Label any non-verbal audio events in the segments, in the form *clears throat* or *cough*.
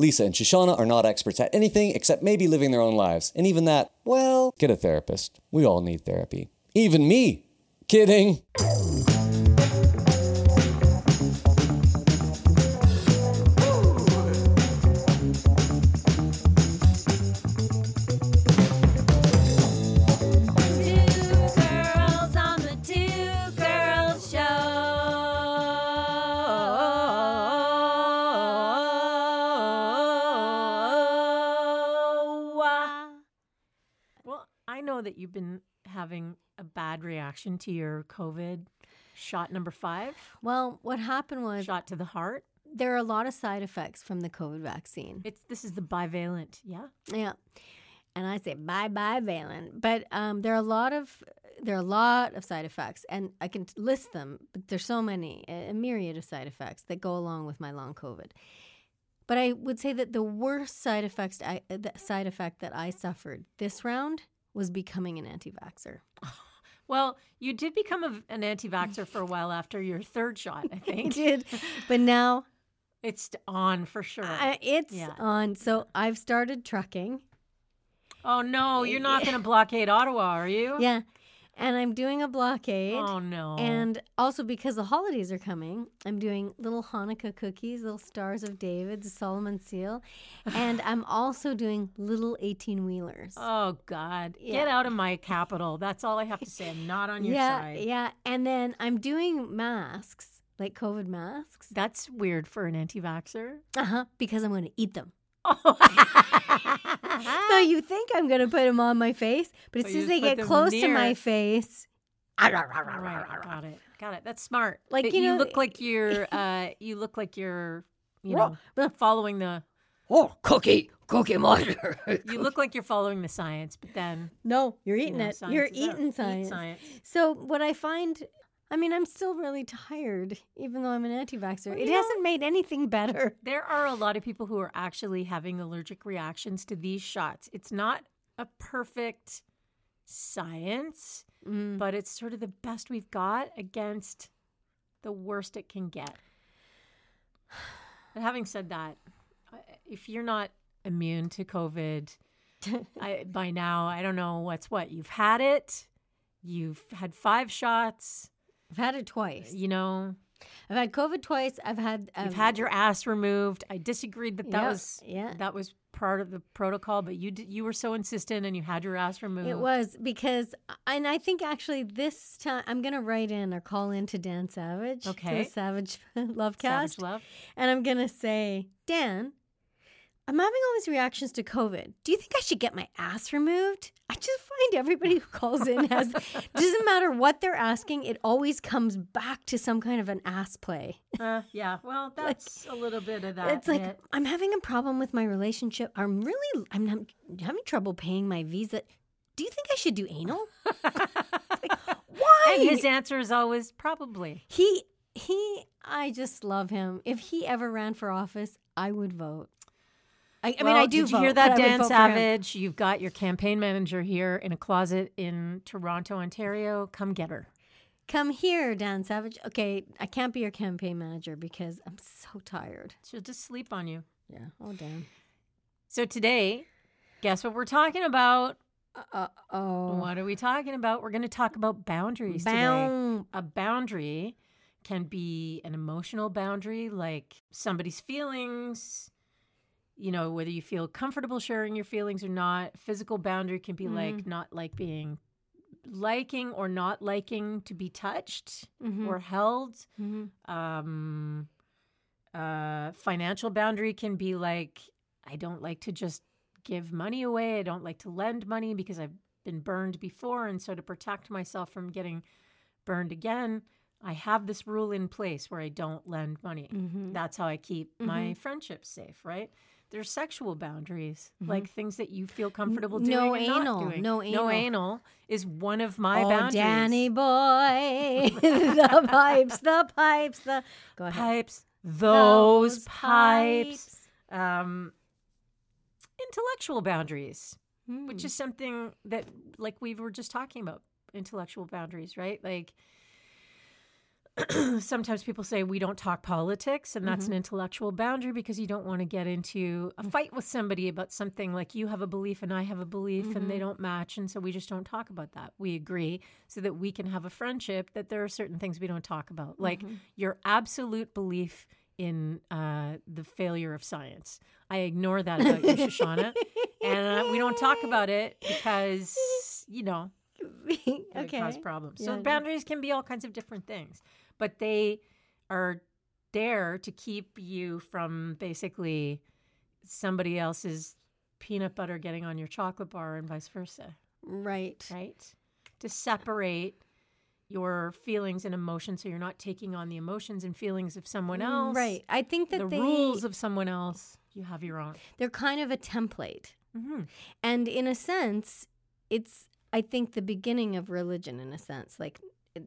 Lisa and Shoshana are not experts at anything except maybe living their own lives. And even that, well, get a therapist. We all need therapy. Even me. Kidding. I know that you've been having a bad reaction to your COVID shot number five, Well, what happened was shot to the heart. there are a lot of side effects from the COVID vaccine. It's this is the bivalent, yeah. Yeah. And I say bye bye Valen. But um, there are a lot of there are a lot of side effects, and I can list them. But there's so many, a a myriad of side effects that go along with my long COVID. But I would say that the worst side effects, I, side effect that I suffered this round was becoming an anti-vaxxer. *laughs* Well, you did become a, an anti-vaxxer for a while after your third shot, I *laughs* I think. did, *laughs* but now It's on for sure. I, it's Yeah. on. So I've started trucking. oh no, you're not going to blockade Ottawa, are you? Yeah, and I'm doing a blockade. Oh no. And also because the holidays are coming, I'm doing little Hanukkah cookies, little stars of David, the Solomon seal, *laughs* and I'm also doing little 18 wheelers. Oh God! Get out of my capital. That's all I have to say. I'm not on your yeah, side. yeah. And then I'm doing masks, like COVID masks. That's weird for an anti-vaxxer. Uh huh. Because I'm going to eat them. So *laughs* you think I'm going to put them on my face, but as But soon as they get close to my face, Right, got it, got it. That's smart. Like, But you you look like you're, *laughs* uh, you look like you're, you know, *laughs* following the. oh, cookie, cookie monster. You look like you're following the science, but then no, you're you eating know, it. You're eating Eat science. science. So what I find, I mean, I'm still really tired, even though I'm an anti-vaxxer. Well, it know- hasn't made anything better. *laughs* There are a lot of people who are actually having allergic reactions to these shots. It's not a perfect science, Mm. but it's sort of the best we've got against the worst it can get. But having said that, if you're not immune to COVID, *laughs* I, by now, I don't know what's what. You've had it, you've had five shots, I've had it twice. you know, I've had COVID twice. I've had. Um, you've had your ass removed. I disagreed that that Yeah, was yeah. that was part of the protocol, but you did, you were so insistent and you had your ass removed. It was because, and I think actually this time I'm gonna write in or call in to Dan Savage, to Okay. the Savage *laughs* Lovecast, Savage love. and I'm gonna say, Dan, I'm having all these reactions to COVID. Do you think I should get my ass removed? I just find everybody who calls in has *laughs* doesn't matter what they're asking, it always comes back to some kind of an ass play. Uh, yeah, well, *laughs* that's a little bit of that. it's like hit. I'm having a problem with my relationship. I'm really I'm, I'm having trouble paying my visa. Do you think I should do anal? *laughs* Why? and his answer is always probably. he he I just love him. If he ever ran for office, I would vote. I, I mean, I do Did you vote, hear that, Dan vote for him. Savage? You've got your campaign manager here in a closet in Toronto, Ontario. Come get her. Come here, Dan Savage. Okay, I can't be your campaign manager because I'm so tired. She'll just sleep on you. Yeah. Oh damn. So today, guess what we're talking about? Uh oh. What are we talking about? We're going to talk about boundaries today. A boundary can be an emotional boundary, like somebody's feelings, you know, whether you feel comfortable sharing your feelings or not. Physical boundary can be like not like being liking or not liking to be touched Mhm. or held. Mhm. Um, uh, financial boundary can be like I don't like to just give money away. I don't like to lend money because I've been burned before, and so to protect myself from getting burned again, I have this rule in place where I don't lend money. Mhm. That's how I keep my friendships safe. Right? There's sexual boundaries, Mm-hmm. like things that you feel comfortable doing. no and not anal, doing. no anal. No anal. is one of my oh, boundaries. Danny *laughs* boy, the pipes, the pipes, the go ahead. pipes, those, pipes. Um, intellectual boundaries, Hmm. which is something that, like we were just talking about, intellectual boundaries, right? Like, *clears throat* sometimes people say we don't talk politics, and that's an intellectual boundary because you don't want to get into a fight with somebody about something like you have a belief and I have a belief and they don't match. And so we just don't talk about that. We agree so that we can have a friendship that there are certain things we don't talk about, like your absolute belief in uh, the failure of science. I ignore that about you, Shoshana. and uh, we don't talk about it because, you know, *laughs* it okay. cause problems. Yeah, so boundaries can be all kinds of different things, but they are there to keep you from basically somebody else's peanut butter getting on your chocolate bar and vice versa, Right. right? To separate your feelings and emotions so you're not taking on the emotions and feelings of someone else. Right. I think that The they rules of someone else, you have your own. they're kind of a template. hmm And in a sense, it's I think the beginning of religion in a sense. Like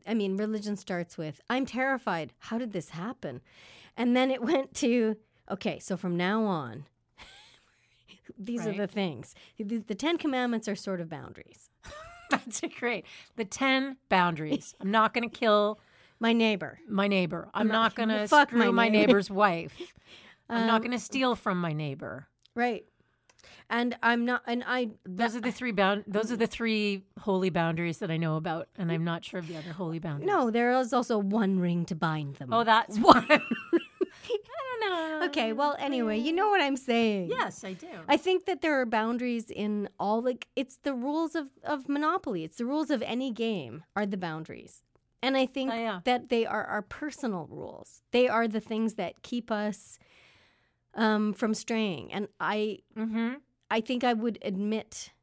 I mean, religion starts with I'm terrified. How did this happen? And then it *laughs* went to okay, so from now on *laughs* these are the things. The, the 10 commandments are sort of boundaries. *laughs* That's great. The 10 boundaries. I'm not going to kill My neighbor. my neighbor. I'm, not- not, going to fuck my my, neighbor's wife. I'm not Um, going to steal from my neighbor. Right. And I'm not and I Those are the three bound. Those are the three holy boundaries that I know about, and I'm not sure of the other holy boundaries. No, there is also one ring to bind them. Oh, that's one. I don't know. okay, well anyway, you know what I'm saying. Yes, I do. I think that there are boundaries in all like it's the rules of, of Monopoly. It's the rules of any game are the boundaries. And I think Oh, yeah. that they are our personal rules. They are the things that keep us um, from straying. And I mm-hmm. I think I would admit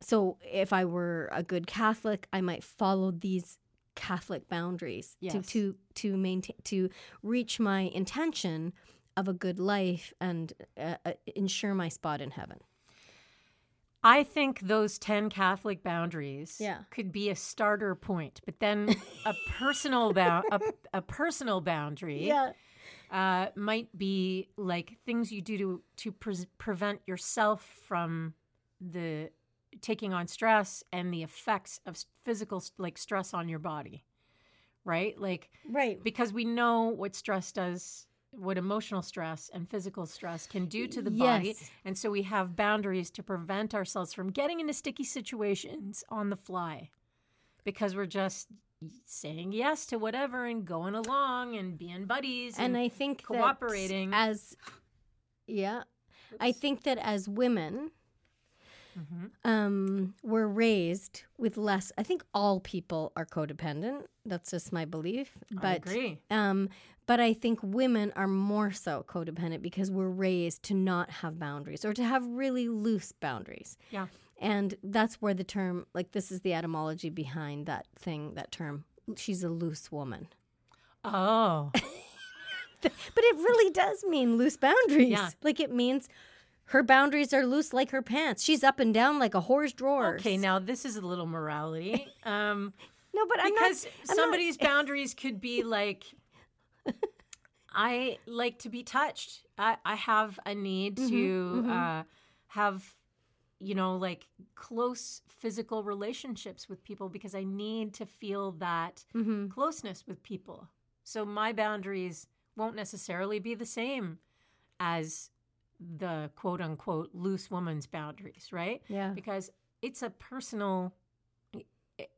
so if I were a good Catholic, I might follow these Catholic boundaries to Yes. to to maintain to reach my intention of a good life and uh, uh, ensure my spot in heaven. I think those 10 Catholic boundaries Yeah. could be a starter point, but then a *laughs* personal bound a, a personal boundary uh, might be like things you do to to pre- prevent yourself from the taking on stress and the effects of physical like stress on your body right like Right. because we know what stress does what emotional stress and physical stress can do to the body and so we have boundaries to prevent ourselves from getting into sticky situations on the fly because we're just saying yes to whatever and going along and being buddies And I think that cooperating. as yeah, I think that as women, Mhm. um, we're raised with less. I think all people are codependent. That's just my belief. But I agree. Um, but I think women are more so codependent because we're raised to not have boundaries or to have really loose boundaries. Yeah. And that's where the term, like, this is the etymology behind that thing, that term. She's a loose woman. Oh, *laughs* But it really does mean loose boundaries. Yeah. Like, it means her boundaries are loose like her pants. She's up and down like a whore's drawers. okay. Now this is a little morality. *laughs* Um, No, but I'm because not. I'm not- somebody's *laughs* boundaries could be like i like to be touched i, I have a need Mm-hmm, to Uh, have you know like close physical relationships with people because i need to feel that Mhm. closeness with people so my boundaries won't necessarily be the same as the quote unquote loose woman's boundaries right Yeah. because it's a personal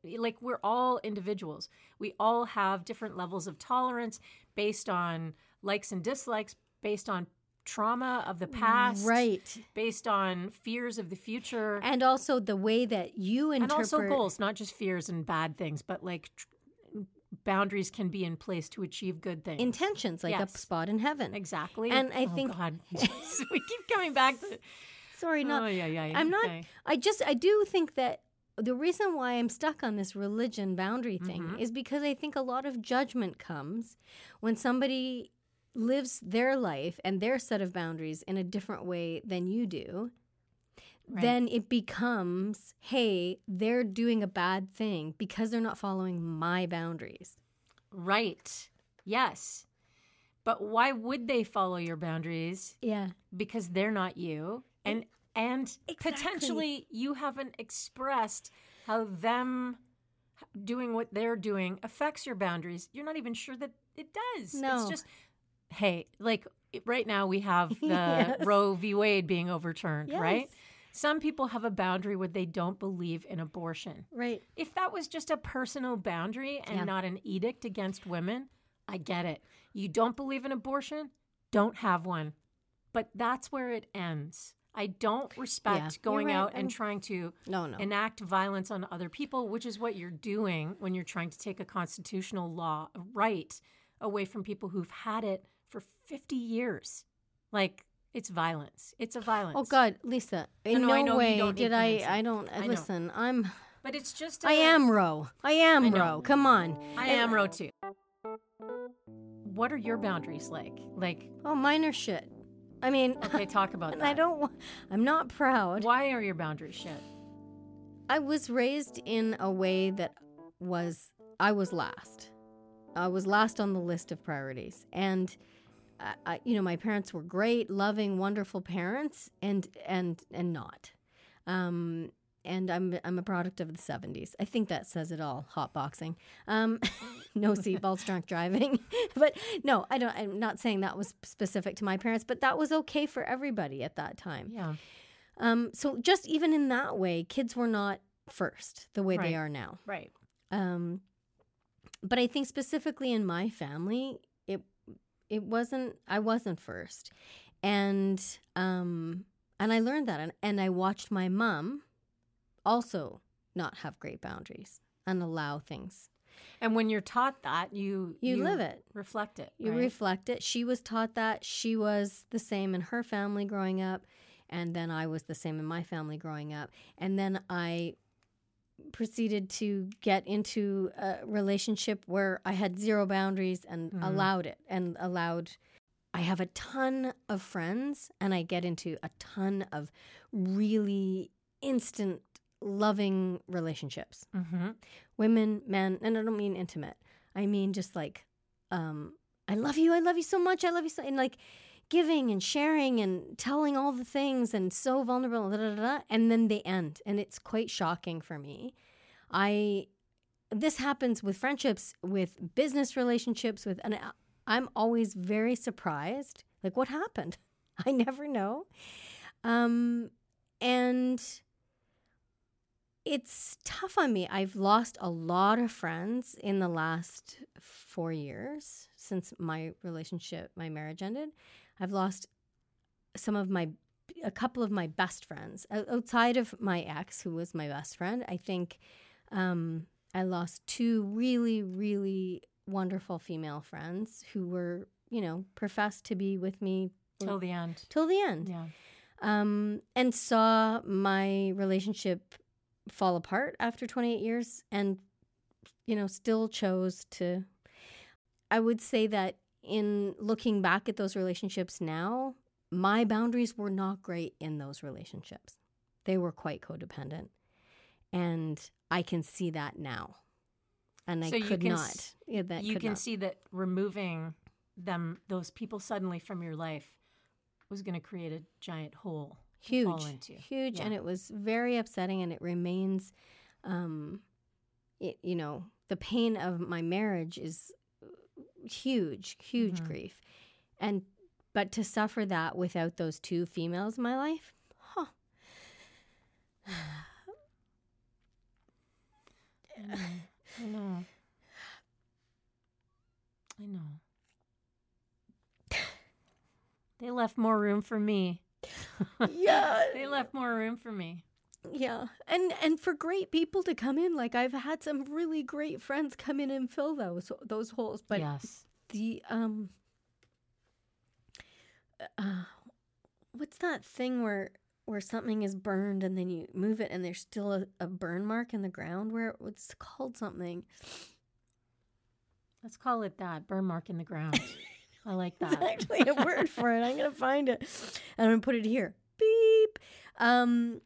like we're all individuals we all have different levels of tolerance based on likes and dislikes based on trauma of the past Right. based on fears of the future And also the way that you and interpret. also goals not just fears and bad things but like tr- boundaries can be in place to achieve good things intentions, like a spot in heaven. exactly And I Oh, think- God. *laughs* we keep coming back to *laughs* Sorry, not. oh yeah yeah I'm not. okay. I just. I do think that the reason why I'm stuck on this religion boundary thing Mhm. is because I think a lot of judgment comes when somebody lives their life and their set of boundaries in a different way than you do. Right. Then it becomes, hey, they're doing a bad thing because they're not following my boundaries. Right. Yes. But why would they follow your boundaries? Yeah. Because they're not you. And and Exactly. potentially you haven't expressed how them doing what they're doing affects your boundaries, you're not even sure that it does. No. It's just, hey, like right now we have *laughs* the Yes. Roe v. Wade being overturned, right? Some people have a boundary where they don't believe in abortion. Right. If that was just a personal boundary and Yeah. not an edict against women, I get it. You don't believe in abortion, don't have one. But that's where it ends. I don't respect you're going right. out and I'm- trying to No, no. enact violence on other people, which is what you're doing when you're trying to take a constitutional law right away from people who've had it for 50 years. Like it's violence. It's a violence. Oh God, Lisa! In no, no, I way did I. I don't I listen. I'm. But it's just I a- am Ro. I am I know. Ro. Come on. I am Ro too. What are your boundaries like? Like, Oh, minor shit. I mean, okay, *laughs* talk about and that. I don't. I'm not proud. Why are your boundaries shit? I was raised in a way that was I was last. I was last on the list of priorities, and I, I, you know, my parents were great, loving, wonderful parents, and and and not. Um, and I'm I'm a product of the '70s. I think that says it all. Hot boxing, um, *laughs* no seatbelts, drunk driving. *laughs* but no, I don't. I'm not saying that was specific to my parents, but that was okay for everybody at that time. Yeah. Um, so just even in that way, kids were not first the way Right. they are now. Right. Um, but I think specifically in my family, it wasn't. I wasn't first, and um, and I learned that, and, and I watched my mom also not have great boundaries and allow things. And when you're taught that, you You live it. reflect it. You right? reflect it. She was taught that. She was the same in her family growing up. And then I was the same in my family growing up. And then I proceeded to get into a relationship where I had zero boundaries and Mhm. allowed it and allowed. I have a ton of friends and I get into a ton of really instant loving relationships Mm-hmm. women, men, and I don't mean intimate. I mean just like, um, I love you, I love you so much, I love you so, and like giving and sharing and telling all the things and so vulnerable, da, da, da, da, and then they end, and it's quite shocking for me. I, this happens with friendships, with business relationships, with, and I'm always very surprised. Like, what happened? *laughs* I never know. Um, and it's tough on me. I've lost a lot of friends in the last four years since my relationship, my marriage ended. I've lost some of my, a couple of my best friends outside of my ex, who was my best friend. I think um, I lost two really, really wonderful female friends who were, you know, professed to be with me Till the end. till the end Yeah. um, and saw my relationship fall apart after 28 years and you know still chose to i would say that in looking back at those relationships now my boundaries were not great in those relationships they were quite codependent and i can see that now and So i you could can not yeah, that you can not. see that removing them, those people suddenly from your life, was going to create a giant hole. huge into. huge and it was very upsetting and it remains um it, you know the pain of my marriage is huge huge Mhm. grief and but to suffer that without those two females in my life huh *sighs* *sighs* I know. I know. They left more room for me. yeah *laughs* They left more room for me. yeah and and for great people to come in like i've had some really great friends come in and fill those those holes but yes. the um uh, what's that thing where where something is burned and then you move it and there's still a, a burn mark in the ground where it's called something. Let's call it that. Burn mark in the ground. I like There's that. *laughs* actually a word for it. I'm gonna find it. And i'm gonna put it here. Beep. Um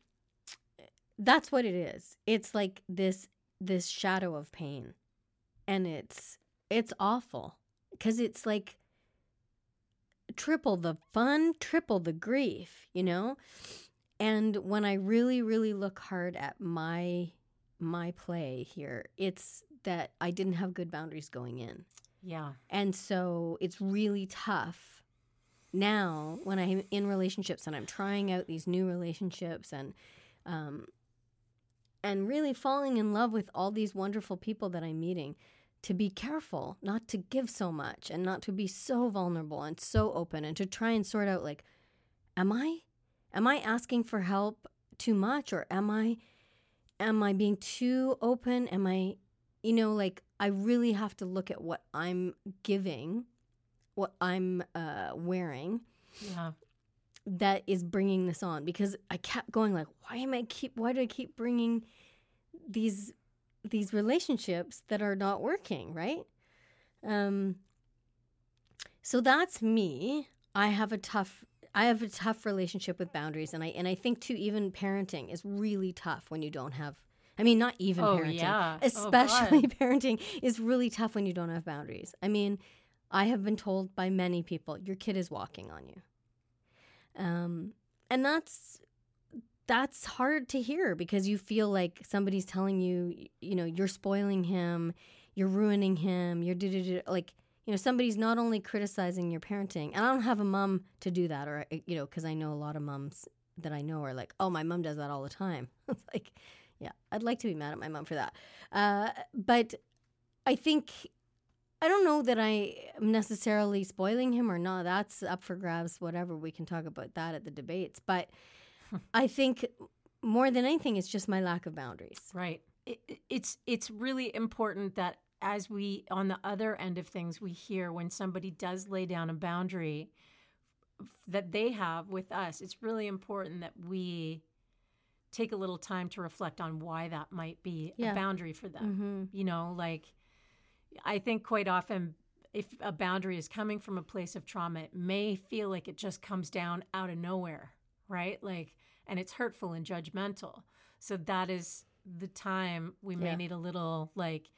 that's what it is. It's like this this shadow of pain. And it's it's awful. Because it's like triple the fun triple the grief you know and when i really really look hard at my my play here. It's that I didn't have good boundaries going in. Yeah. And so it's really tough now when I'm in relationships and I'm trying out these new relationships and um, and really falling in love with all these wonderful people that I'm meeting to be careful not to give so much and not to be so vulnerable and so open and to try and sort out like am I am I asking for help too much or am I am I being too open? Am I you know like I really have to look at what I'm giving what I'm uh, wearing Yeah. that is bringing this on because I kept going like why am I keep why do I keep bringing these these relationships that are not working right? Um so that's me. I have a tough I have a tough relationship with boundaries and I and I think too even parenting is really tough when you don't have I mean not even Oh, parenting yeah. Oh, especially God. *laughs* parenting is really tough when you don't have boundaries I mean I have been told by many people your kid is walking on you um, and that's that's hard to hear because you feel like somebody's telling you, you know, you're spoiling him, you're ruining him, you're like you know somebody's not only criticizing your parenting, and I don't have a mom to do that, or uh, you know, because I know a lot of moms that I know are like, oh, my mom does that all the time. *laughs* it's like, yeah, I'd like to be mad at my mom for that, uh, but I think I don't know that I am necessarily spoiling him or not. That's up for grabs, whatever. We can talk about that at the debates. But I think more than anything, it's just my lack of boundaries. Right. It- it's it's really important that as we on the other end of things we hear when somebody does lay down a boundary that they have with us, it's really important that we take a little time to reflect on why that might be Yeah. a boundary for them. Mm-hmm. You know, like I think quite often if a boundary is coming from a place of trauma, it may feel like it just comes down out of nowhere, right? Like, and it's hurtful and judgmental. So that is the time we may Yeah. need a little like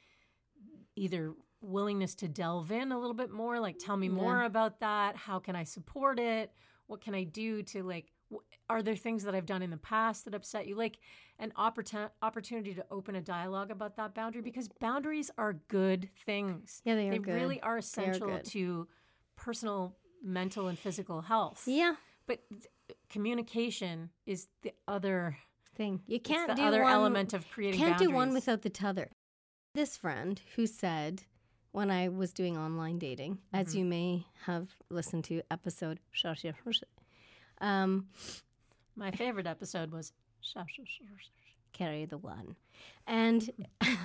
either willingness to delve in a little bit more, like tell me more Yeah. about that. How can I support it? What can I do to like? w- Are there things that I've done in the past that upset you? Like an opportun- opportunity to open a dialogue about that boundary because boundaries are good things. Yeah, they are They good. really are essential good. to personal, mental, and physical health. Yeah, But th- communication is the other thing you can't the do other one, element of creating Can't do one without the t'other. This friend who said when I was doing online dating, as Mm-hmm. you may have listened to episode, um, My favorite episode was carry the one. And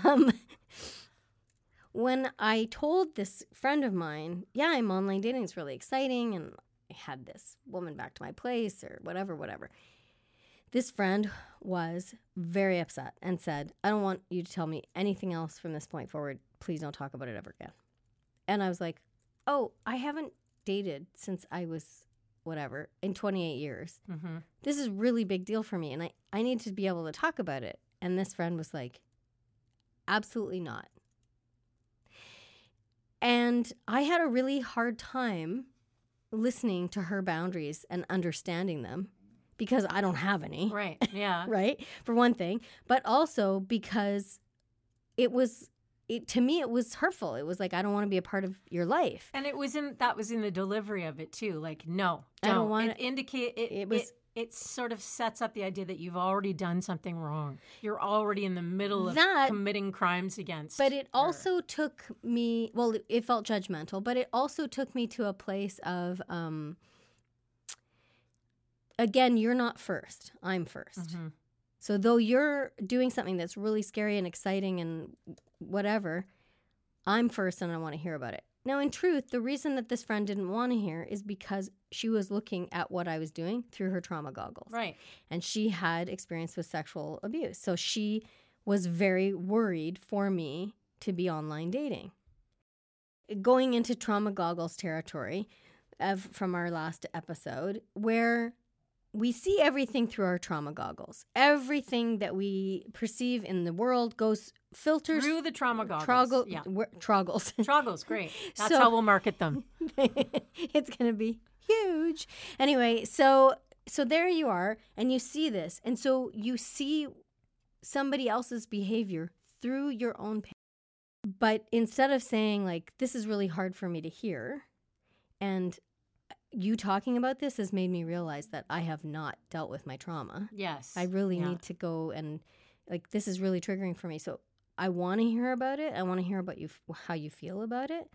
um, when I told this friend of mine, yeah, I'm online dating, it's really exciting, and I had this woman back to my place or whatever, whatever. This friend was very upset and said, I don't want you to tell me anything else from this point forward. Please don't talk about it ever again. And I was like, oh, I haven't dated since I was whatever in 28 years. Hmm this is really big deal for me and I, I need to be able to talk about it. And this friend was like absolutely not. And i had a really hard time listening to her boundaries and understanding them because i don't have any Right. *laughs* Yeah. right for one thing but also because it was it to me it was hurtful it was like i don't want to be a part of your life And it was in that was in the delivery of it too. Like, no, I don't. don't wanna- it indicate it, it it was- was it, sort of sets up the idea that you've already done something wrong. You're already in the middle of That- committing crimes against. But it her. also took me, well, it, it felt judgmental, but it also took me to a place of, um, again, you're not first, I'm 1st Mhm. So though you're doing something that's really scary and exciting and whatever, I'm first and I want to hear about it. Now, in truth, the reason that this friend didn't want to hear is because she was looking at what I was doing through her trauma goggles right. and she had experience with sexual abuse. So she was very worried for me to be online dating. Going into trauma goggles territory of, from our last episode, where we see everything through our trauma goggles. Everything that we perceive in the world goes filters Through the trauma goggles. Troggle, Yeah. troggles. *laughs* Troggles, great. *laughs* That's So- how we'll market them. *laughs* it's going to be huge. Anyway, so so there you are and you see this. And so you see somebody else's behavior through your own pain. But instead of saying, like, this is really hard for me to hear, and you talking about this has made me realize that I have not dealt with my trauma. Yes. I really Yeah. need to go and, like, this is really triggering for me. So I want to hear about it. I want to hear about you, how you feel about it.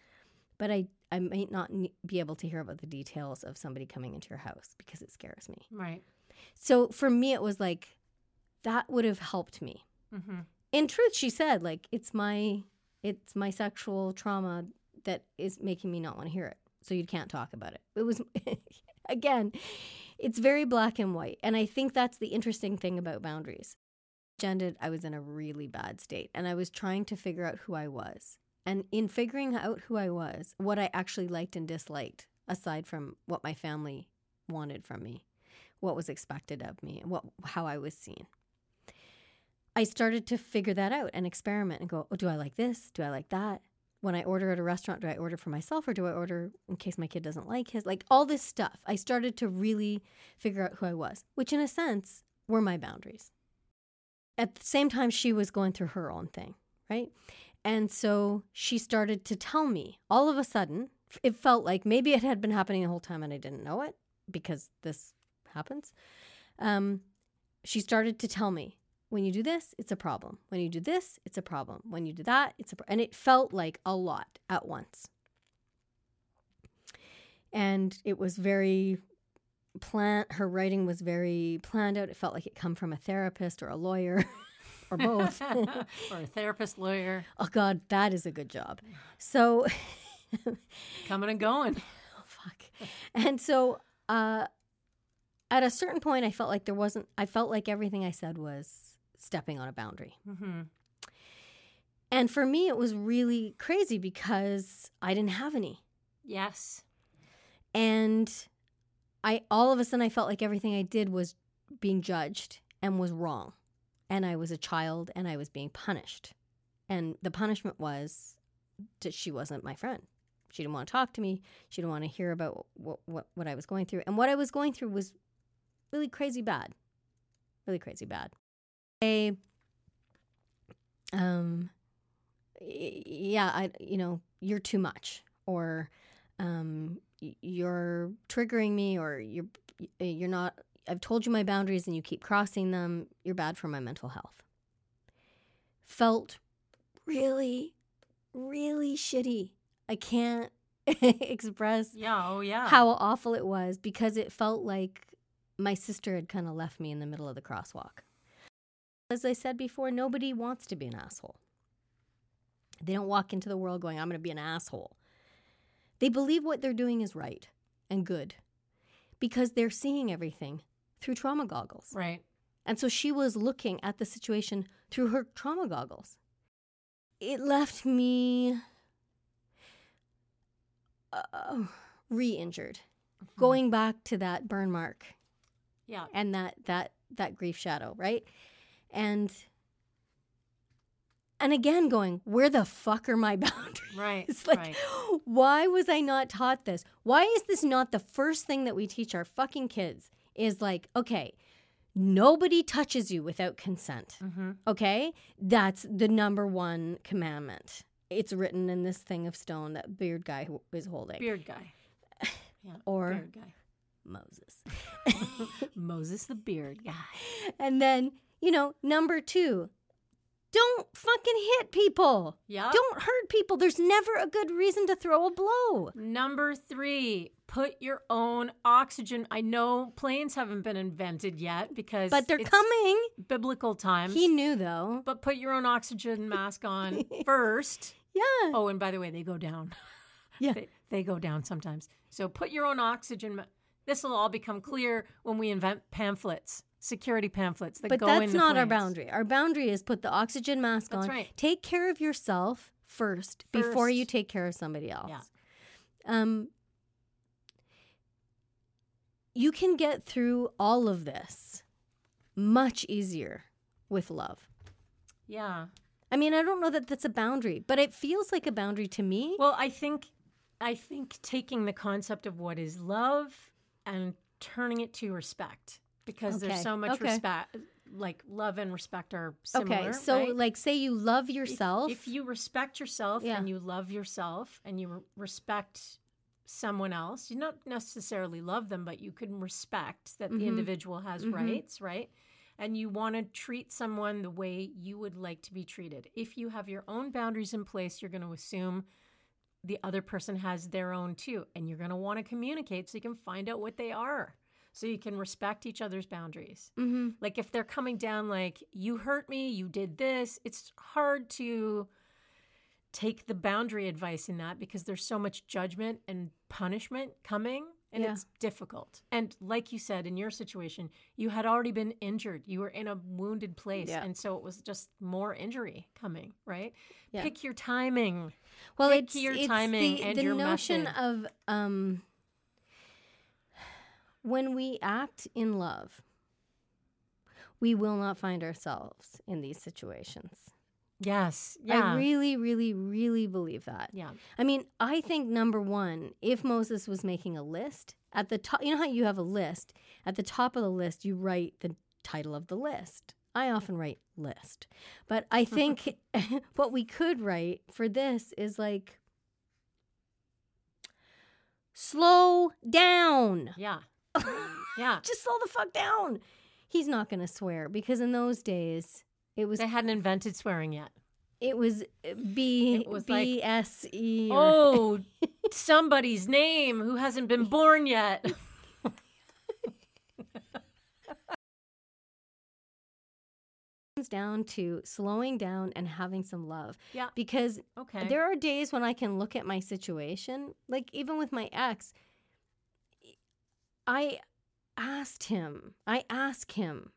But I, I might not be able to hear about the details of somebody coming into your house because it scares me. Right. So for me, it was like, that would have helped me. Mm-hmm. In truth, she said, like, it's my, it's my sexual trauma that is making me not want to hear it. So you can't talk about it. It was, *laughs* again, it's very black and white. And I think that's the interesting thing about boundaries. Ended, I was in a really bad state and I was trying to figure out who I was. And in figuring out who I was, what I actually liked and disliked, aside from what my family wanted from me, what was expected of me, and what how I was seen. I started to figure that out and experiment and go, oh, do I like this? Do I like that? When I order at a restaurant, do I order for myself or do I order in case my kid doesn't like his? Like all this stuff. I started to really figure out who I was, which in a sense were my boundaries. At the same time, she was going through her own thing, right? And so she started to tell me all of a sudden, it felt like maybe it had been happening the whole time and I didn't know it because this happens. Um, she started to tell me, when you do this, it's a problem. When you do this, it's a problem. When you do that, it's a pro-. and it felt like a lot at once. And it was very plan her writing was very planned out. It felt like it come from a therapist or a lawyer *laughs* or both. *laughs* or a therapist, lawyer, oh god, that is a good job. So *laughs* coming and going. oh fuck. And so uh at a certain point I felt like there wasn't I felt like everything I said was stepping on a boundary. Mm-hmm. And for me it was really crazy because I didn't have any. Yes. And I all of a sudden I felt like everything I did was being judged and was wrong. And I was a child and I was being punished. And the punishment was that she wasn't my friend. She didn't want to talk to me. She didn't want to hear about what, what, what I was going through. And what I was going through was really crazy bad. Really crazy bad. I, um, yeah, I, you know, you're too much or, um, you're triggering me or you're, you're not, I've told you my boundaries and you keep crossing them. You're bad for my mental health. Felt really, really shitty. I can't *laughs* express Yeah. Oh, yeah. how awful it was because it felt like my sister had kind of left me in the middle of the crosswalk. As I said before, nobody wants to be an asshole. They don't walk into the world going, I'm going to be an asshole. They believe what they're doing is right and good because they're seeing everything through trauma goggles. Right. And so she was looking at the situation through her trauma goggles. It left me uh, re injured, going back to that burn mark Yeah. and that, that, that grief shadow, right? And and again going, where the fuck are my *laughs* boundaries? Right. It's like, right. why was I not taught this? Why is this not the first thing that we teach our fucking kids? Is like, okay, nobody touches you without consent. Mm-hmm. Okay? That's the number one commandment. It's written in this thing of stone that beard guy is holding. Beard guy. *sighs* Yeah. Or- beard guy. Moses. *laughs* Moses the beard guy. *laughs* and then, you know, number two, don't fucking hit people. Yeah. Don't hurt people. There's never a good reason to throw a blow. Number three, put your own oxygen. I know planes haven't been invented yet because But they're coming. biblical times. He knew though. but put your own oxygen *laughs* mask on first. Yeah. Oh, and by the way, they go down. *laughs* Yeah. They, they go down sometimes. So put your own oxygen. Ma- this will all become clear when we invent pamphlets, security pamphlets that But go that's not our boundary. Our boundary is put the oxygen mask That's on. right. Take care of yourself first, before you take care of somebody else. Yeah. Um, you can get through all of this much easier with love. Yeah. I mean, I don't know that that's a boundary, but it feels like a boundary to me. Well, I think I think taking the concept of what is love and turning it to respect because Okay, there's so much okay. respect like love and respect are similar. okay, so right? like say you love yourself. If, you respect yourself Yeah. and you love yourself and you re- respect someone else, you not necessarily love them, but you can respect that the Mhm. individual has Mhm. rights, right? And you want to treat someone the way you would like to be treated. If you have your own boundaries in place, you're going to assume the other person has their own too. And you're going to want to communicate so you can find out what they are. So you can respect each other's boundaries. hmm Like if they're coming down like you hurt me, you did this, it's hard to take the boundary advice in that because there's so much judgment and punishment coming and Yeah. it's difficult. And like you said in your situation, you had already been injured. You were in a wounded place Yeah. and so it was just more injury coming, right? Yeah. Pick your timing. Well, Pick it's your it's timing the, and the your notion method. of um, when we act in love, we will not find ourselves in these situations. Yes. Yeah. I really, really, really believe that. yeah. I mean, I think number one, if Moses was making a list at the top, you know how you have a list at the top of the list, you write the title of the list. I often write list, but I think *laughs* *laughs* what we could write for this is like slow down. Yeah. *laughs* Yeah. Just slow the fuck down. He's not going to swear because in those days it was They hadn't invented swearing yet. it was uh, B It was like, B S E. or- Oh, *laughs* somebody's name who hasn't been born yet. comes down to slowing down and having some love. Yeah. Because Okay. there are days when I can look at my situation, like even with my ex, I asked him, I ask him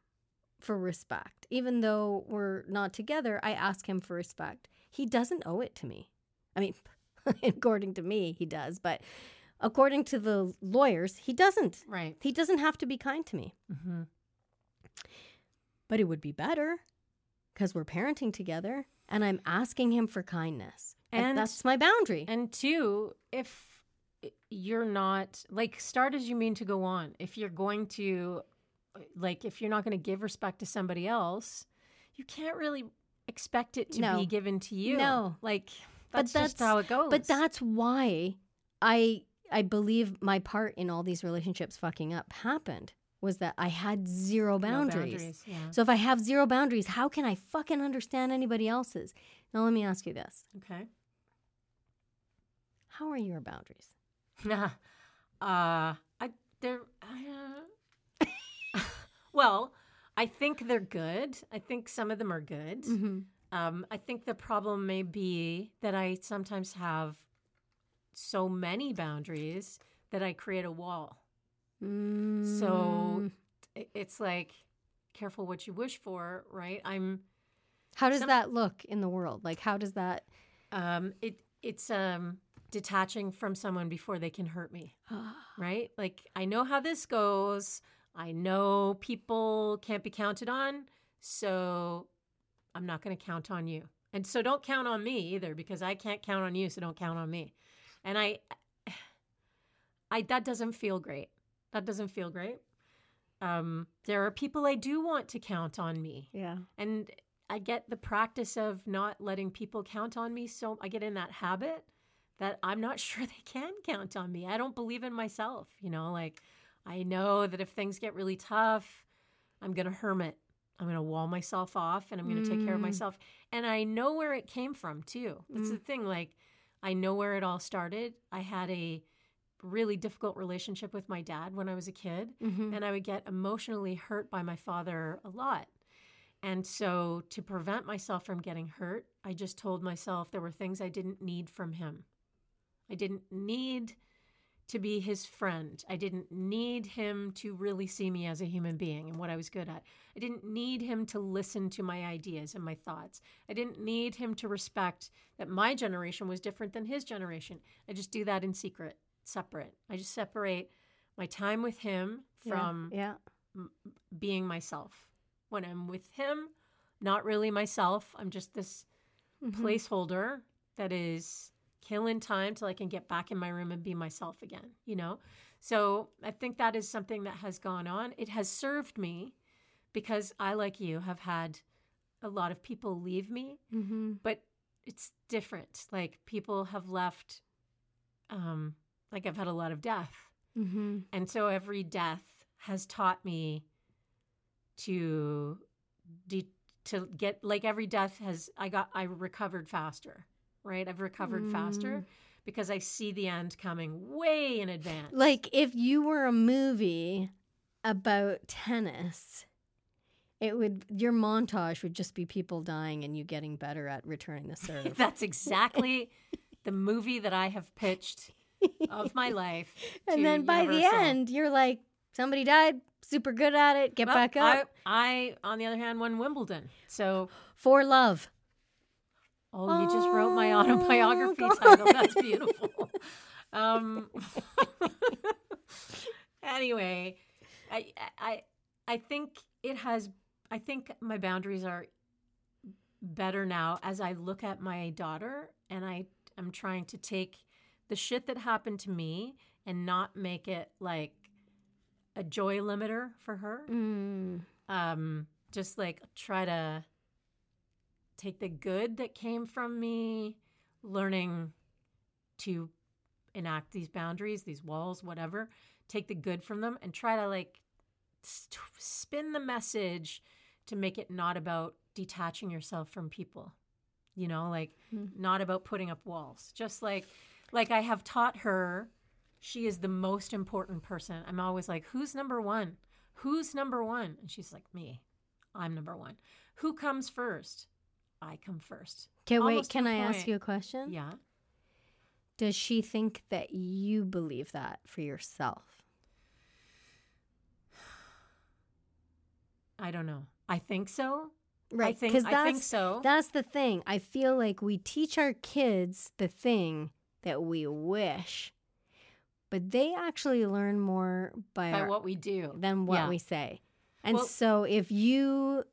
for respect. Even though we're not together, I ask him for respect. He doesn't owe it to me. I mean, *laughs* according to me, he does, but according to the lawyers, he doesn't. right. He doesn't have to be kind to me. hmm but it would be better because we're parenting together and I'm asking him for kindness. And, And- that's my boundary. And two, if you're not like start as you mean to go on. If you're going to like if you're not going to give respect to somebody else, you can't really expect it to No. be given to you. No. Like But that's, just how it goes. But that's why I I believe my part in all these relationships fucking up happened was that I had zero No boundaries. Yeah. So if I have zero boundaries, how can I fucking understand anybody else's? Now let me ask you this. okay. How are your boundaries? *laughs* uh, I they're uh, *laughs* well, I think they're good. I think some of them are good. Mm-hmm. Um, I think the problem may be that I sometimes have so many boundaries that I create a wall. So it's like careful what you wish for, right? I'm how does some- that look in the world? Like how does that um it it's um detaching from someone before they can hurt me. *gasps* right? Like I know how this goes. I know people can't be counted on, so I'm not going to count on you. And so don't count on me either because I can't count on you, so don't count on me. And I I that doesn't feel great. That doesn't feel great. Um there are people I do want to count on me. Yeah. And I get the practice of not letting people count on me. So I get in that habit that I'm not *laughs* sure they can count on me. I don't believe in myself. You know, like I know that if things get really tough, I'm going to hermit. I'm going to wall myself off and I'm going to take care of Mm. myself. And I know where it came from too. That's the thing. Like, I know where it all started. I had a really difficult relationship with my dad when I was a kid Mm-hmm. and I would get emotionally hurt by my father a lot. And so, to prevent myself from getting hurt, I just told myself there were things I didn't need from him. I didn't need to be his friend. I didn't need him to really see me as a human being and what I was good at. I didn't need him to listen to my ideas and my thoughts. I didn't need him to respect that my generation was different than his generation. I just do that in secret, separate. I just separate my time with him from yeah. being myself. When I'm with him, not really myself. I'm just this Mhm. placeholder that is killing time till I can get back in my room and be myself again, you know? So I think that is something that has gone on. It has served me because I, like you, have had a lot of people leave me, Mm-hmm. but it's different. Like people have left, um, like I've had a lot of death. Mm-hmm. And so every death has taught me to de- to get like every death has I got I recovered faster, right? I've recovered faster Mm. because I see the end coming way in advance. Like if you were a movie about tennis, it would your montage would just be people dying and you getting better at returning the serve. *laughs* that's exactly the movie that I have pitched of my *laughs* life. and then by Universal. the end, you're like, somebody died, super good at it, get Well, back up I, I, on the other hand, won Wimbledon. So, for love. Oh, you just wrote my Oh, autobiography God. title. That's beautiful. um, *laughs* anyway, I, I, I think it has. I think my boundaries are better now as I look at my daughter, and I am trying to take the shit that happened to me and not make it like a joy limiter for her Mm. um just like try to take the good that came from me learning to enact these boundaries these walls whatever take the good from them and try to like st- spin the message to make it not about detaching yourself from people. You know like Hmm. not about putting up walls. Just like like i have taught her she is the most important person. I'm always like who's number one? Who's number one? And she's like me. I'm number one. Who comes first i come first Okay, wait, can I ask you a question? yeah Does she think that you believe that for yourself? *sighs* i don't know i think so Right. i think 'cause i think that's- so That's the thing. I feel like we teach our kids the thing that we wish, but they actually learn more by, by our, what we do than what Yeah. we say. And Well- so if you,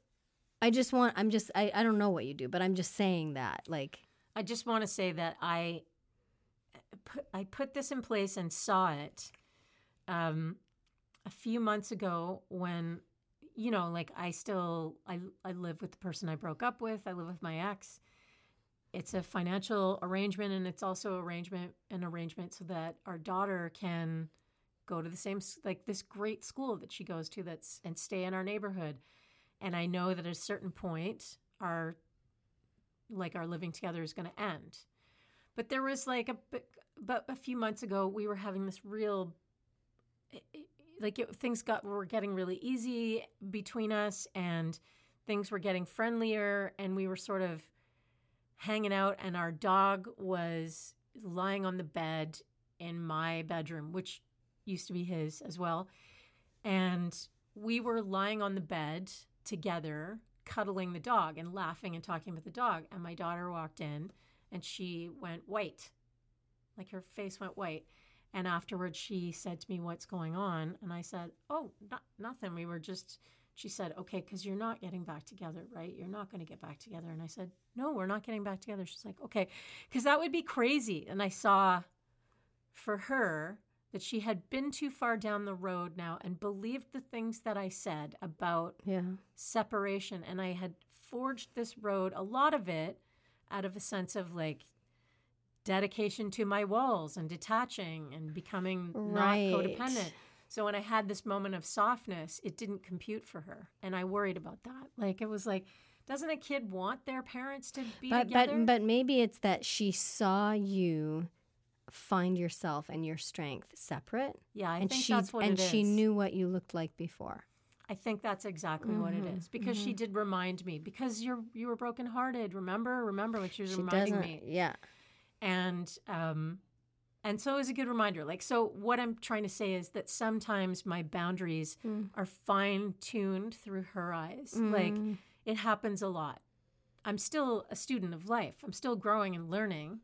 I just want, I'm just, I, I don't know what you do, but I'm just saying that. Like, I just want to say that I put, I put this in place and saw it um, a few months ago when you know like I still I I live with the person I broke up with. I live with my ex. It's a financial arrangement and it's also arrangement an arrangement so that our daughter can go to the same like this great school that she goes to that's and stay in our neighborhood. And I know that at a certain point our like our living together is going to end. But there was like a but a few months ago we were having this real like it, things got were getting really easy between us and things were getting friendlier and we were sort of hanging out and our dog was lying on the bed in my bedroom which used to be his as well and we were lying on the bed together cuddling the dog and laughing and talking with the dog. And my daughter walked in and she went white. Like her face went white. And afterwards she said to me what's going on? And i said oh not, nothing. We were just she said okay because you're not getting back together right? You're not going to get back together. And i said no we're not getting back together. She's like okay. Because that would be crazy. And i saw for her that she had been too far down the road now and believed the things that i said about yeah. separation and I had forged this road, a lot of it out of a sense of like dedication to my walls and detaching and becoming Right. not codependent. So when I had this moment of softness, it didn't compute for her. And I worried about that. Like it was like, doesn't a kid want their parents to be But, together? but, but maybe it's that she saw you find yourself and your strength separate. yeah, I and think she that's what it is. and it is. she knew what you looked like before. I think that's exactly what it is Mhm, is because she did remind me because you're you were brokenhearted. Remember, remember, like she was She reminding me. Yeah. and um and so it was a good reminder like so what i'm trying to say is that sometimes my boundaries Mm. are fine tuned through her eyes like Mm. it happens a lot i'm still a student of life i'm still growing and learning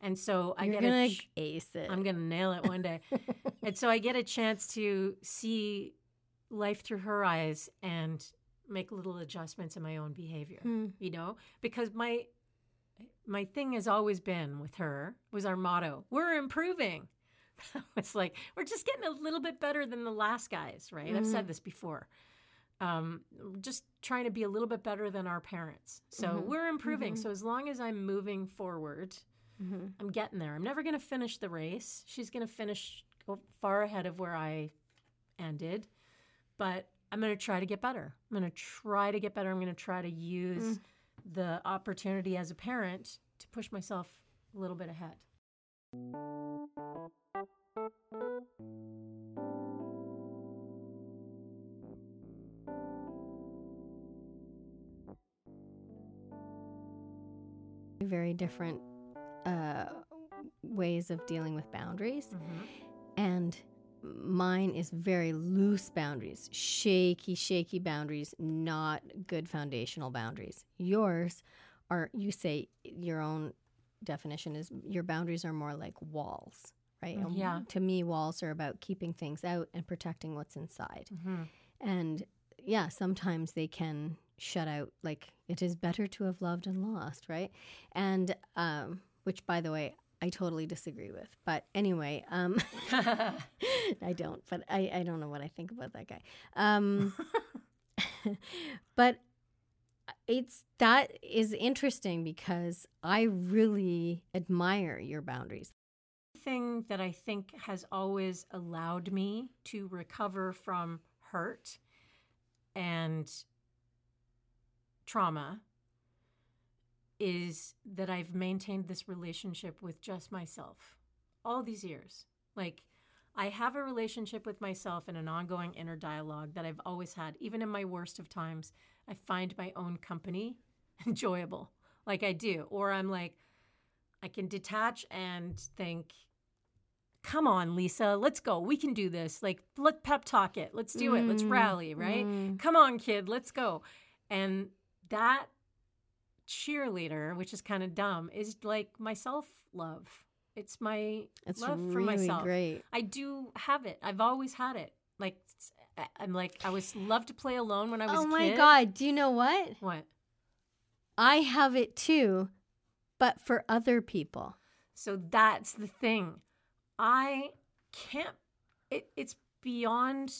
and so i You're get gonna a ch- ace it. i'm gonna nail it one day *laughs* and so i get a chance to see life through her eyes and make little adjustments in my own behavior Hmm. you know because my my thing has always been with her was our motto we're improving *laughs* it's like we're just getting a little bit better than the last guys right i've said this before um, just trying to be a little bit better than our parents. So Mhm. we're improving. Mhm. So as long as I'm moving forward, Mm-hmm. I'm getting there. I'm never going to finish the race. She's going to finish far ahead of where I ended, but I'm going to try to get better. I'm going to try to get better. I'm going to try to use Mm. the opportunity as a parent to push myself a little bit ahead. Very different uh, ways of dealing with boundaries. Mm-hmm. And mine is very loose boundaries, shaky, shaky boundaries, not good foundational boundaries. Yours are, you say your own definition is your boundaries are more like walls, right? Mm, And yeah. To me, walls are about keeping things out and protecting what's inside. Mm-hmm. And yeah, sometimes they can shut out, like, it is better to have loved and lost, right? And, um, which by the way, I totally disagree with. But anyway, um, *laughs* *laughs* I don't, but I, I don't know what I think about that guy. Um, *laughs* but it's that is interesting because I really admire your boundaries. thing that I think has always allowed me to recover from hurt and trauma is that I've maintained this relationship with just myself all these years. Like, I have a relationship with myself and an ongoing inner dialogue that I've always had. Even in my worst of times, I find my own company *laughs* enjoyable, like I do. Or I'm like, I can detach and think, come on, Lisa, let's go. We can do this. Like, let pep talk it. Let's do it. Let's Mm, rally, right? mm. Come on, kid, let's go. And that cheerleader, which is kind of dumb, is like my self love. It's my It's love really for myself. great. I do have it. I've always had it. Like, I'm like, I was loved to play alone when I was Oh my. God. Do you know what? What? I have it too, but for other people. So that's the thing. I can't, it, it's beyond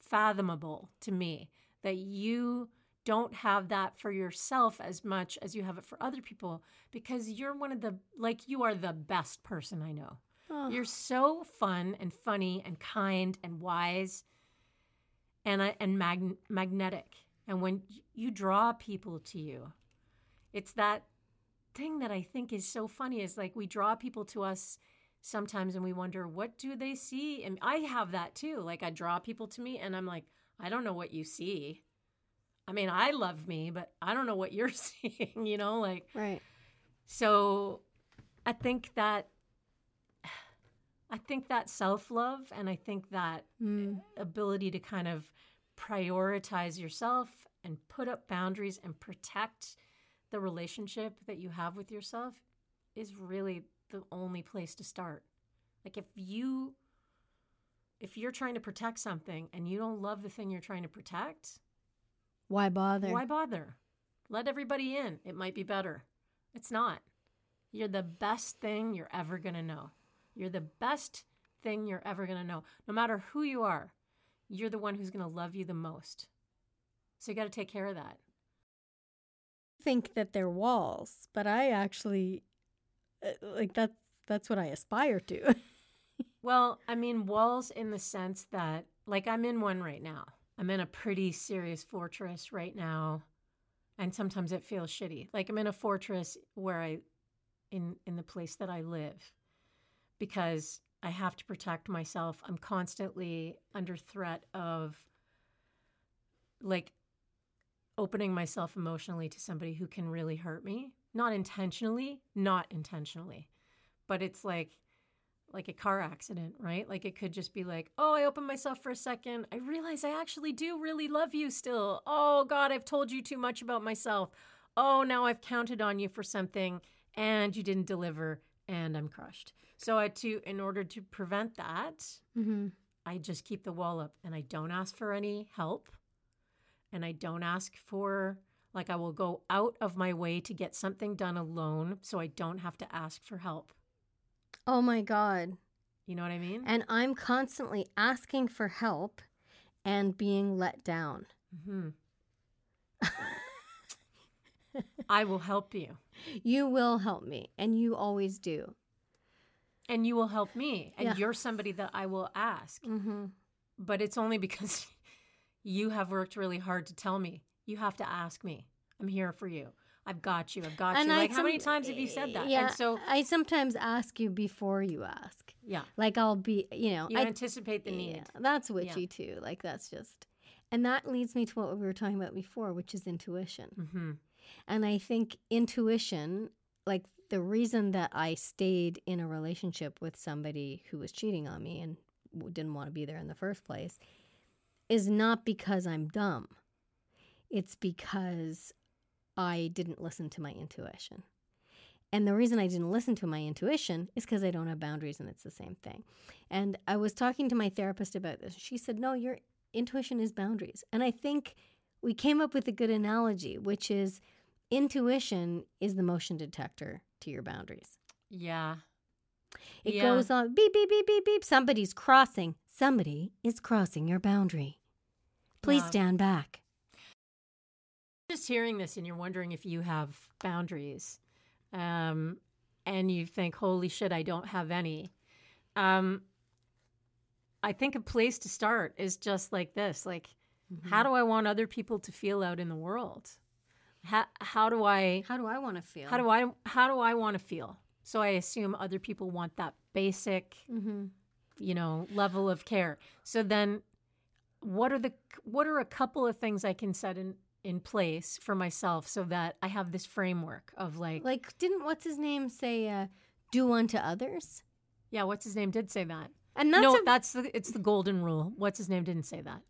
fathomable to me that you don't have that for yourself as much as you have it for other people because you're one of the, like, you are the best person I know. Oh, You're so fun and funny and kind and wise and, uh, and mag- magnetic. And when you draw people to you, it's that thing that I think is so funny is like we draw people to us sometimes and we wonder, what do they see? And I have that too. Like I draw people to me and I'm like, I don't know what you see. I mean, I love me, but I don't know what you're *laughs* seeing, you know? Like, right. so I think that I think that self-love and I think that Mm. ability to kind of prioritize yourself and put up boundaries and protect the relationship that you have with yourself is really the only place to start. Like if you if you're trying to protect something and you don't love the thing you're trying to protect, Why bother? why bother? Let everybody in. It might be better. It's not. You're the best thing you're ever going to know. You're the best thing you're ever going to know. No matter who you are, you're the one who's going to love you the most. So you got to take care of that. think that they're walls, but I actually uh, like that's that's what I aspire to. *laughs* Well, I mean, walls in the sense that, like, I'm in one right now. I'm in a pretty serious fortress right now. And sometimes it feels shitty. Like, I'm in a fortress where I, in, in the place that I live, because I have to protect myself. I'm constantly under threat of, like, opening myself emotionally to somebody who can really hurt me. Not intentionally, not intentionally. But it's like, like a car accident, right? Like it could just be like, oh, I opened myself for a second. I realize I actually do really love you still. Oh, God, I've told you too much about myself. Oh, now I've counted on you for something and you didn't deliver and I'm crushed. So I to in order to prevent that, mm-hmm. I just keep the wall up and I don't ask for any help. And I don't ask for like I will go out of my way to get something done alone so I don't have to ask for help. Oh my god. You know what I mean? And I'm constantly asking for help and being let down. I will help you. You will help me, and you always do. And you will help me. And Yeah. you're somebody that I will ask. Mm-hmm. But it's only because *laughs* you have worked really hard to tell me. You have to ask me. I'm here for you. I've got you. I've got you. Like, how many times have you said that? Yeah, And so, I sometimes ask you before you ask. yeah, Like I'll be, you know, you I, anticipate the need. Yeah, that's witchy too. Like that's just, and that leads me to what we were talking about before, which is intuition. hmm And I think intuition, like the reason that I stayed in a relationship with somebody who was cheating on me and didn't want to be there in the first place, is not because I'm dumb. It's because I didn't listen to my intuition. And the reason I didn't listen to my intuition is because I don't have boundaries, and it's the same thing. And I was talking to my therapist about this. She said, No, your intuition is boundaries. And I think we came up with a good analogy, which is intuition is the motion detector to your boundaries. Yeah. It Yeah. goes on beep, beep, beep, beep, beep. Somebody's crossing. Somebody is crossing your boundary. Please stand back. Just hearing this and you're wondering if you have boundaries um, and you think, holy shit, I don't have any. Um, I think a place to start is just like this like, how do I want other people to feel out in the world? How, how do I How do I want to feel? how do I how do I want to feel? So I assume other people want that basic, Mm-hmm. you know, level of care. So then what are the what are a couple of things I can set in in place for myself so that I have this framework of like, Like, didn't what's his name say, uh, "Do unto others"? yeah, what's his name did say that. And that's no, a, that's the it's the golden rule. What's his name didn't say that.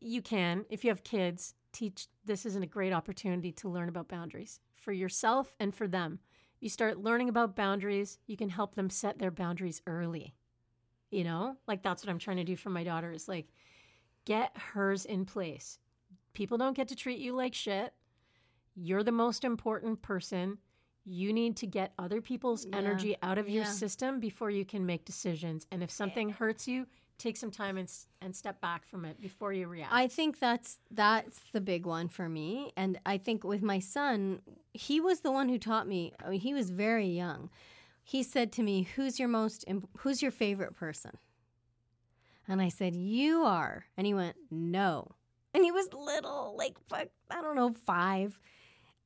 You can, if you have kids, teach this isn't a great opportunity to learn about boundaries for yourself and for them. You start learning about boundaries, you can help them set their boundaries early. You know? Like that's what I'm trying to do for my daughter is like get hers in place. People don't get to treat you like shit. You're the most important person. You need to get other people's Yeah. energy out of your system before you can make decisions. And if eh. something hurts you, take some time and, and step back from it before you react. I think that's that's the big one for me, and I think with my son, he was the one who taught me. I mean, he was very young. He said to me, "Who's your most? imp- Who's your favorite person?" And I said, "You are." And he went, "No." And he was little, like fuck, I don't know, five.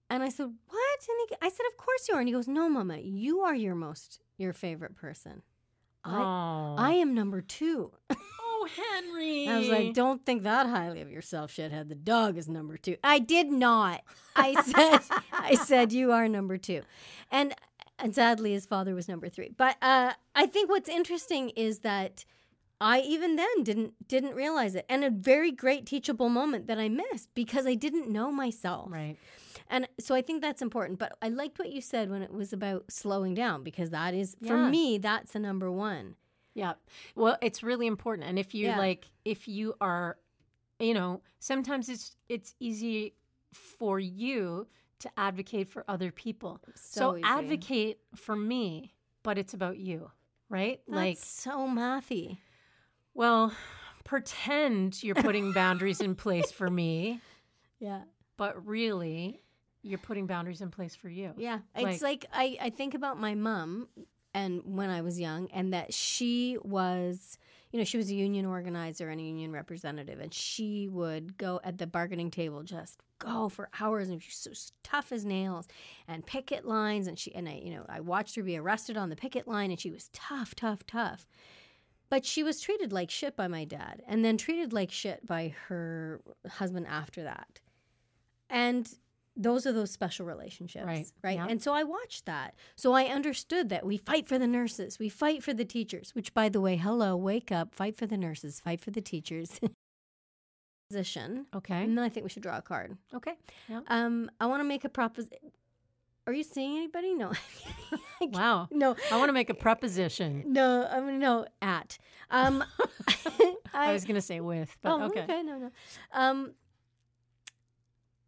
And I said, "What?" And he, I said, "Of course you are." And he goes, "No, Mama, you are your most your favorite person. I. I am number two. *laughs* oh, Henry. I was like, don't think that highly of yourself, shithead. The dog is number two. I did not. I *laughs* said, I said you are number two, and and sadly, his father was number three. But uh, I think what's interesting is that I even then didn't didn't realize it, and a very great teachable moment that I missed because I didn't know myself. right. And so I think that's important. But I liked what you said when it was about slowing down because that is for me that's the number one. Yeah. Well, it's really important. And if you Yeah. like if you are you know, sometimes it's it's easy for you to advocate for other people. So So, advocate for me, but it's about you, right? like, so mathy. Well, pretend you're putting boundaries in place for me, *laughs* Yeah. but really you're putting boundaries in place for you. Yeah. It's like, I, I think about my mom and when I was young and that she was you know, she was a union organizer and a union representative and she would go at the bargaining table just go for hours and she's so tough as nails and picket lines and she and I you know, I watched her be arrested on the picket line and she was tough, tough, tough. But she was treated like shit by my dad and then treated like shit by her husband after that. And those are those special relationships, Right, right? yeah. And so I watched that. So I understood that we fight for the nurses, we fight for the teachers, which by the way, hello, wake up, fight for the nurses, fight for the teachers. *laughs* Position. Okay. And then I think we should draw a card. Okay. Yeah. Um, I want to make a proposition. Are you seeing anybody? No. *laughs* Wow. no. I want to make a preposition. No, I mean no at. Um, *laughs* I was going to say with, but oh, okay. no, no. Um,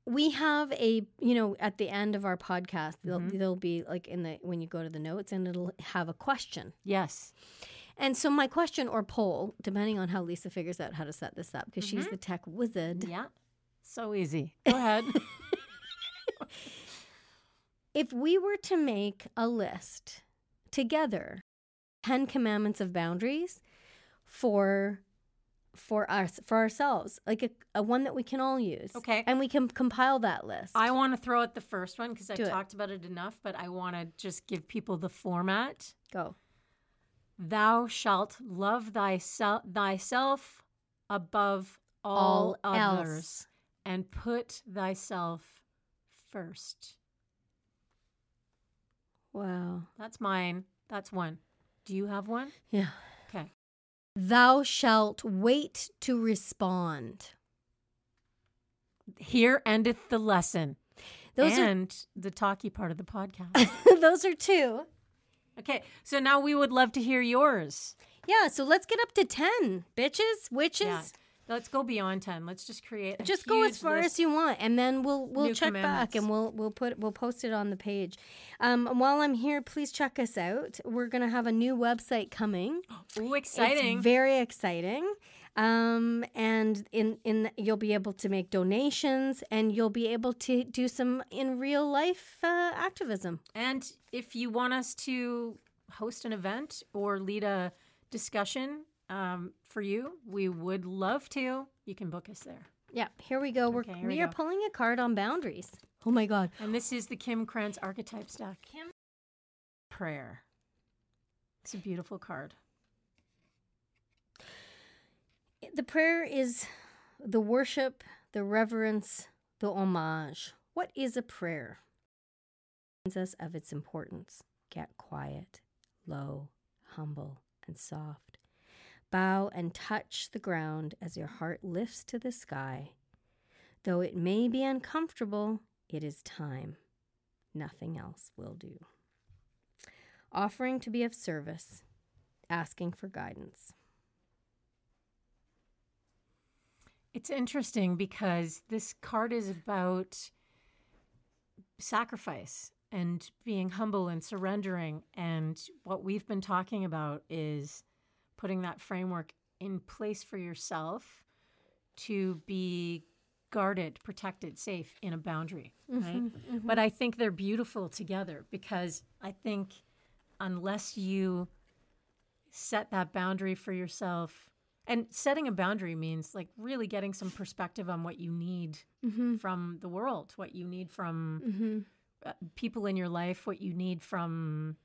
we have a, you know, at the end of our podcast, there'll, Mhm. there'll be like in the when you go to the notes, and it'll have a question. Yes. And so my question or poll, depending on how Lisa figures out how to set this up, because she's the tech wizard. Yeah. So easy. Go ahead. *laughs* If we were to make a list together, 10 commandments of boundaries for for us for ourselves, like a, a one that we can all use. Okay. And we can compile that list. I want to throw out the first one because I've talked about it enough, but I want to just give people the format. Go. Thou shalt love thyself, thyself above all, All others else. and put thyself first. Wow. That's mine. That's one. Do you have one? Yeah. Okay. Thou shalt wait to respond. Here endeth the lesson Those and the talky part of the podcast. *laughs* those are two. okay. So now we would love to hear yours. Yeah, so let's get up to 10. Bitches, witches. Yeah. Let's go beyond 10. Let's just create a Just go as far as you want, and then we'll we'll check back and we'll we'll put we'll post it on the page. Um, and while I'm here, please check us out. We're gonna have a new website coming. *gasps* Ooh, exciting. It's very exciting. Um, and in in you'll be able to make donations, and you'll be able to do some in real life uh, activism. And if you want us to host an event or lead a discussion um, for you, we would love to. You can book us there. Yeah, here we go. We're, Okay, here we we are go. pulling a card on boundaries. Oh my god. And this is the Kim Krans archetype stack. Kim- Prayer. It's a beautiful card. The prayer is the worship, the reverence, the homage. What is a prayer? It Reminds us of its importance. Get quiet, low, humble, and soft. Bow and touch the ground as your heart lifts to the sky. Though it may be uncomfortable, it is time. Nothing else will do. Offering to be of service, asking for guidance. It's interesting because this card is about sacrifice and being humble and surrendering. And what we've been talking about is putting that framework in place for yourself to be guarded, protected, safe in a boundary. Mm-hmm. Right? Mm-hmm. But I think they're beautiful together because I think unless you set that boundary for yourself, and setting a boundary means like really getting some perspective on what you need mm-hmm. from the world, what you need from uh, people in your life, what you need from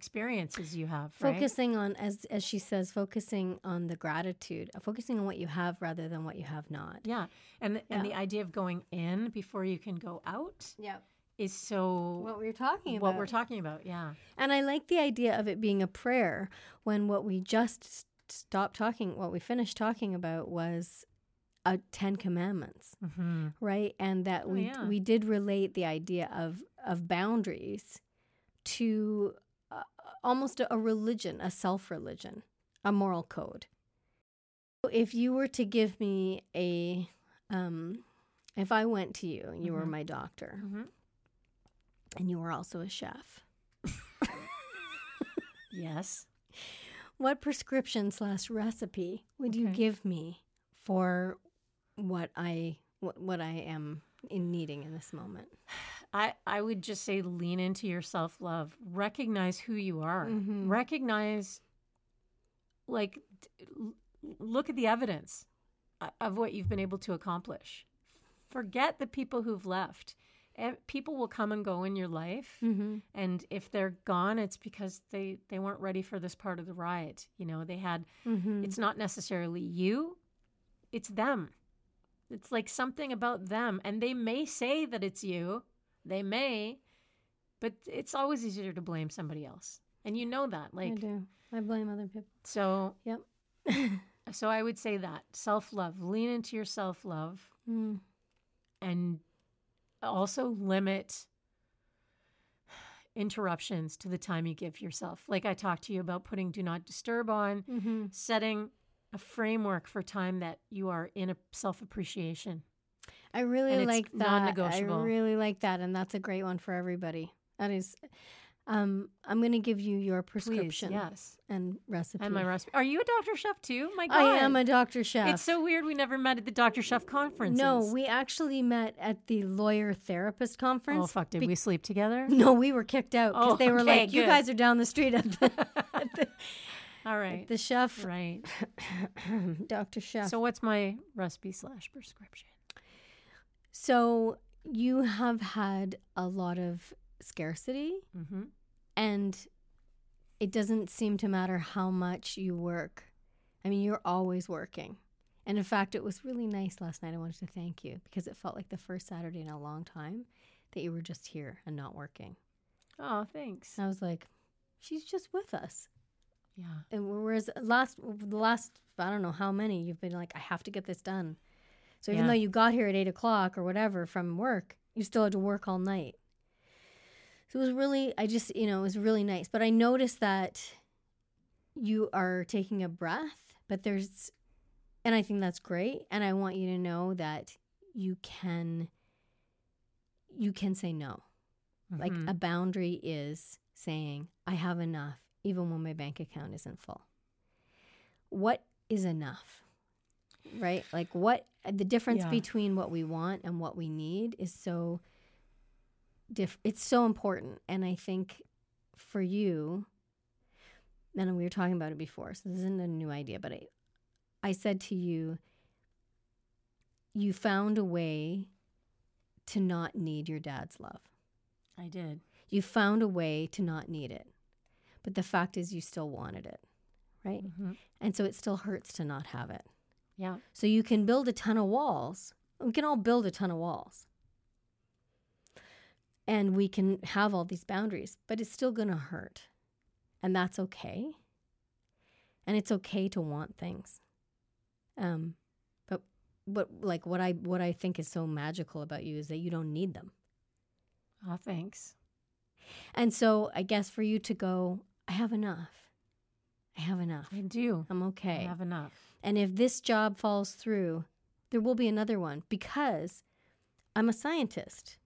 experiences you have. Right? focusing on as as she says focusing on the gratitude uh, focusing on what you have rather than what you have not Yeah, and and the idea of going in before you can go out yeah is so what we were talking about what we're talking about. Yeah, and i like the idea of it being a prayer when what we just stopped talking what we finished talking about was a 10 commandments hmm right and that Oh, we yeah. we did relate the idea of of boundaries to uh, almost a, religion a self religion a moral code. If you were to give me a um if i went to you and you were Mhm. my doctor hmm and you were also a chef. *laughs* Yes. what prescription slash recipe would you give me for what i what, what i am in needing in this moment I, I would just say lean into your self love. Recognize who you are. Mhm. Recognize, like, look at the evidence of what you've been able to accomplish. Forget the people who've left. People will come and go in your life, mm-hmm. and if they're gone, it's because they they weren't ready for this part of the ride. You know, they had. Mm-hmm. It's not necessarily you; it's them. It's like something about them, and they may say that it's you. They may, but it's always easier to blame somebody else, and you know that. Like I do. I blame other people. so, Yep. *laughs* so I would say that self love. Lean into your self love, Mm. and also limit interruptions to the time you give yourself. Like I talked to you about putting do not disturb on, Mm-hmm. setting a framework for time that you are in a self appreciation. I really like that. I non-negotiable. really like that, and that's a great one for everybody. That is, Um, I'm going to give you your Please, prescription yes. and recipe. And my recipe. Are you a Dr. Chef too? My God. I am a doctor chef. It's so weird we never met at the Dr. Chef conference. no, we actually met at the lawyer therapist conference. Oh, fuck. Did be- we sleep together? *laughs* No, we were kicked out because Oh, they were okay, like, "You guys are down the street at the, *laughs* at the, All right. the chef, Right. *coughs* Doctor Chef." So what's my recipe slash prescription? So you have had a lot of scarcity, Mm-hmm. and it doesn't seem to matter how much you work. I mean, you're always working. And in fact, it was really nice last night. I wanted to thank you because it felt like the first Saturday in a long time that you were just here and not working. Oh, thanks. And I was like, she's just with us. Yeah. And whereas last the last I don't know how many you've been like I have to get this done. So even Yeah. though you got here at eight o'clock or whatever from work, you still had to work all night. So it was really I just you know it was really nice. But I noticed that you are taking a breath, but there's and I think that's great. And I want you to know that you can you can say no. Like Mhm. a boundary is saying, I have enough, even when my bank account isn't full. What is enough? Right? Like, what the difference Yeah. between what we want and what we need is so diff- it's so important. And I think for you, and we were talking about it before, so this isn't a new idea, but I, I said to you, you found a way to not need your dad's love. I did. You found a way to not need it. But the fact is, you still wanted it, right? Mm-hmm. And so it still hurts to not have it. Yeah. So you can build a ton of walls. We can all build a ton of walls. And we can have all these boundaries, but it's still going to hurt. And that's okay. And it's okay to want things. Um, but but like what I what I think is so magical about you is that you don't need them. Oh, thanks. And so I guess for you to go, I have enough. I have enough. I do. I'm okay. I have enough. And if this job falls through, there will be another one because I'm a scientist.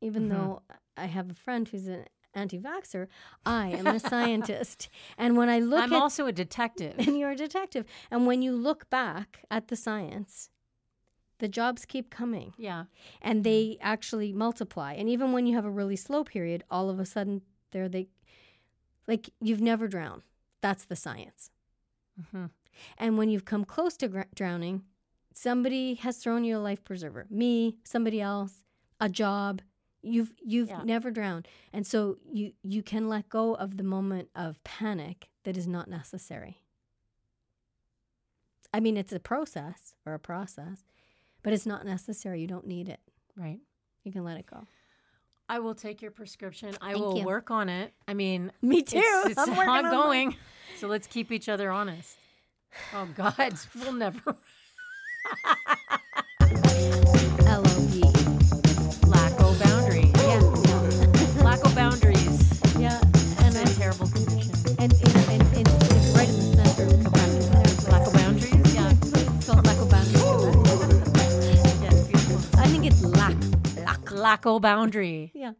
Even Mhm. though I have a friend who's an anti vaxxer, I am a scientist. *laughs* And when I look at I'm at also a detective. *laughs* and you're a detective. And when you look back at the science, the jobs keep coming yeah. and they actually multiply. And even when you have a really slow period, all of a sudden there they like you've never drowned. That's the science. hmm And when you've come close to gr- drowning, somebody has thrown you a life preserver. Me, somebody else, a job. You've you've Yeah. never drowned. And so you you can let go of the moment of panic that is not necessary. I mean, it's a process or a process, but it's not necessary. You don't need it. Right. You can let it go. I will take your prescription. I Thank will you. work on it. I mean, Me too. it's, it's I'm working on mine. ongoing. So let's keep each other honest. Oh God, *laughs* we'll never *laughs* Lacko boundary. Yeah.